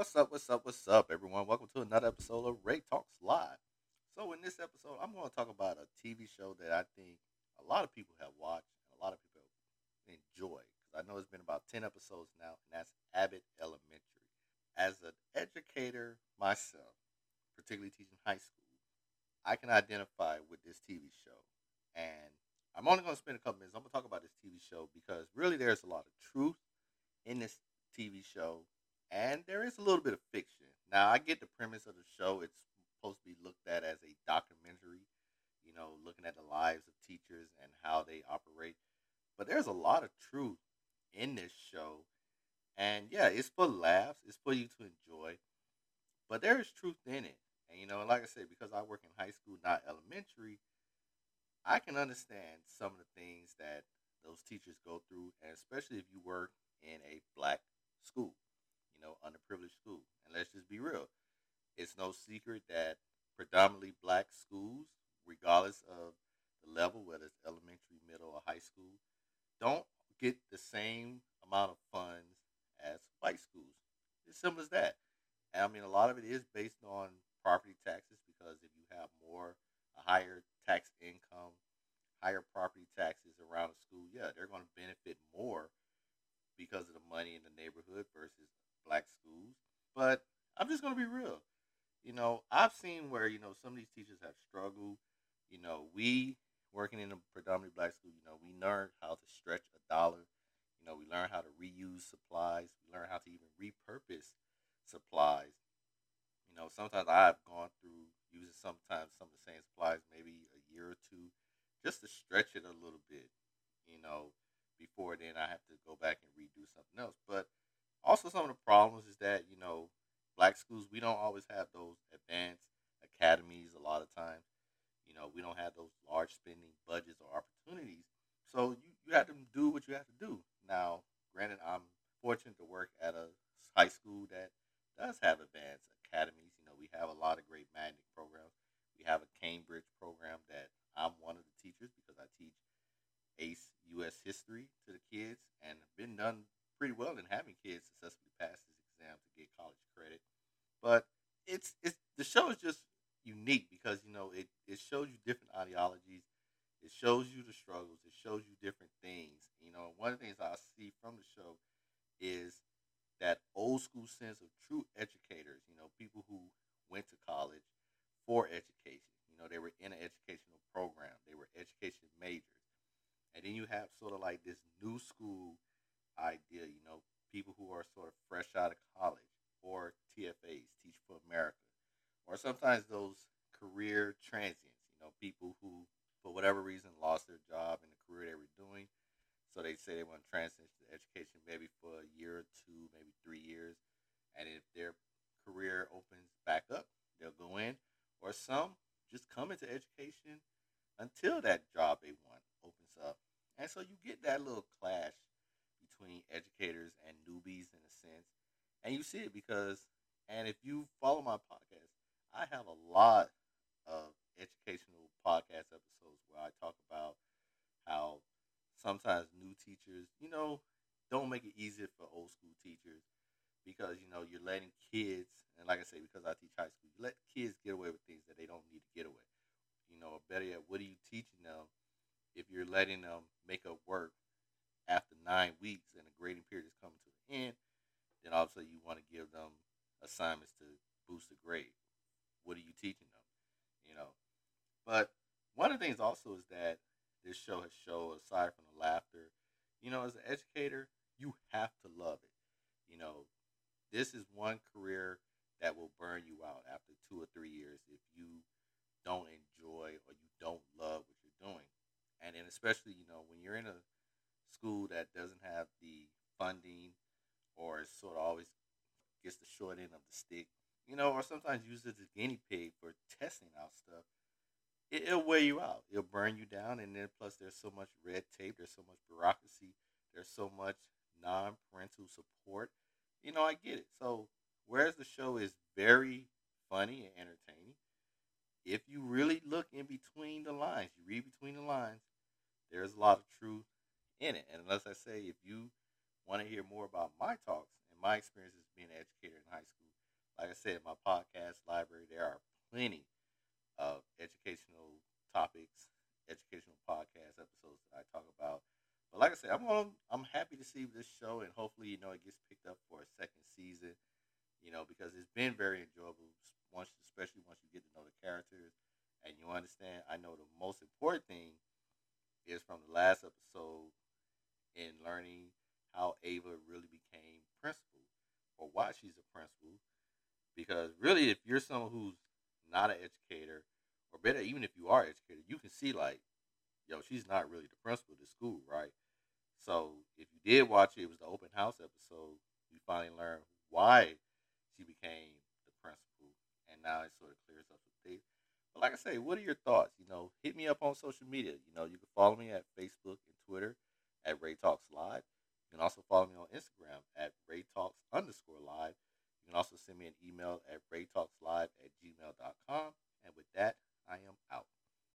What's up? What's up? What's up, everyone? Welcome to another episode of Ray Talks Live. So, in this episode, I'm going to talk about a TV show that I think a lot of people have watched and a lot of people enjoy. Because I know it's been about 10 episodes now, and that's Abbott Elementary. As an educator myself, particularly teaching high school, I can identify with this TV show. And I'm only going to spend a couple minutes. I'm going to talk about this TV show because really there's a lot of truth in this TV show, and there is a little bit of fiction. Now, I get the premise of the show. It's supposed to be looked at as a documentary, you know, looking at the lives of teachers and how they operate. But there's a lot of truth in this show. And yeah, it's for laughs, it's for you to enjoy. But there is truth in it. And you know, like I said, because I work in high school, not elementary, I can understand some of the things that those teachers go through, and especially if you work in a black school, you know, underprivileged school. And let's just be real. It's no secret that predominantly black schools, regardless of the level, whether it's elementary, middle, or high school, don't get the same amount of funds as white schools. It's simple as that. And I mean, a lot of it is based on property taxes because if you have more, a higher tax income, higher property taxes around the school, yeah, they're going to benefit more because of the money in the neighborhood versus black schools. But I'm just going to be real. You know, I've seen where, you know, some of these teachers have struggled. You know, we working in a predominantly black school, you know, we learned how to stretch a dollar. You know, we learn how to reuse supplies. We learn how to even repurpose supplies. You know, sometimes I've gone through using sometimes some of the same supplies, maybe a year or two, just to stretch it a little bit. You know, before then I have to go back and redo something else. But also some of the problems is that, you know, black schools, we don't always have those advanced academies a lot of times. You know, we don't have those large spending budgets or opportunities. So you, you have to do what you have to do. Now, granted, I'm fortunate to work at a high school that does have advanced academies. You know, we have a lot of great magnet programs. We have a Cambridge program that I'm one of the teachers because I teach AICE U.S. history to the kids and been done pretty well in having kids successfully pass this exam to get college credit. But it's it's the show is just unique because you know it, it shows you different ideologies, it shows you the struggles, it shows you different things. You know, one of the things I see from the show is that old school sense of true educators, you know, people who went to college for education. You know, they were in an educational program, they were education majors. And then you have sort of like this new school idea, you know, people who are sort of fresh out of college or TFAs, America, or sometimes those career transients, you know, people who, for whatever reason, lost their job in the career they were doing. So they say they want to transition to education maybe for a year or two, maybe three years. And if their career opens back up, they'll go in. Or some just come into education until that job they want opens up. And so you get that little clash between educators and newbies in a sense. And you see it because, and if you follow my podcast, I have a lot of educational podcast episodes where I talk about how sometimes new teachers, you know, don't make it easier for old school teachers because, you know, you're letting kids, and like I say, because I teach high school, you let kids get away with things that they don't need to get away. You know, better yet, what are you teaching them if you're letting them make up work after nine weeks and the grading period is coming to an end, then sudden you want to give them assignments to boost the grade. What are you teaching them? You know. But one of the things also is that this show has shown, aside from the laughter, you know, as an educator, you have to love it. You know, this is one career that will burn you out after two or three years if you don't enjoy or you don't love what you're doing and then especially you know when you're in a school that doesn't have the funding or is sort of always gets the short end of the stick, you know, or sometimes use it as a guinea pig for testing out stuff, it, will wear you out. It'll burn you down, and then plus there's so much red tape, there's so much bureaucracy, there's so much non-parental support. You know, I get it. So whereas the show is very funny and entertaining, if you really look in between the lines, you read between the lines, there's a lot of truth in it. And unless I say, if you want to hear more about my talks my experiences being an educator in high school. Like I said, my podcast library, there are plenty of educational topics, educational podcast episodes that I talk about. But like I said, I'm going I'm happy to see this show and hopefully, you know, it gets picked up for a second season, you know, because it's been very enjoyable once especially once you get to know the characters and you understand. I know the most important thing is from the last episode in learning how Ava really became or why she's a principal. Because really, if you're someone who's not an educator, or better, even if you are educated, you can see like, yo, she's not really the principal of the school, right? So if you did watch it, it was the open house episode. You finally learned why she became the principal, and now it sort of clears up the things. But like I say, what are your thoughts? You know, hit me up on social media. You know, you can follow me at Facebook and Twitter at Ray Talks Live. You can also follow me on Instagram at raytalks underscore live. You can also send me an email at raytalkslive at gmail.com. And with that, I am out.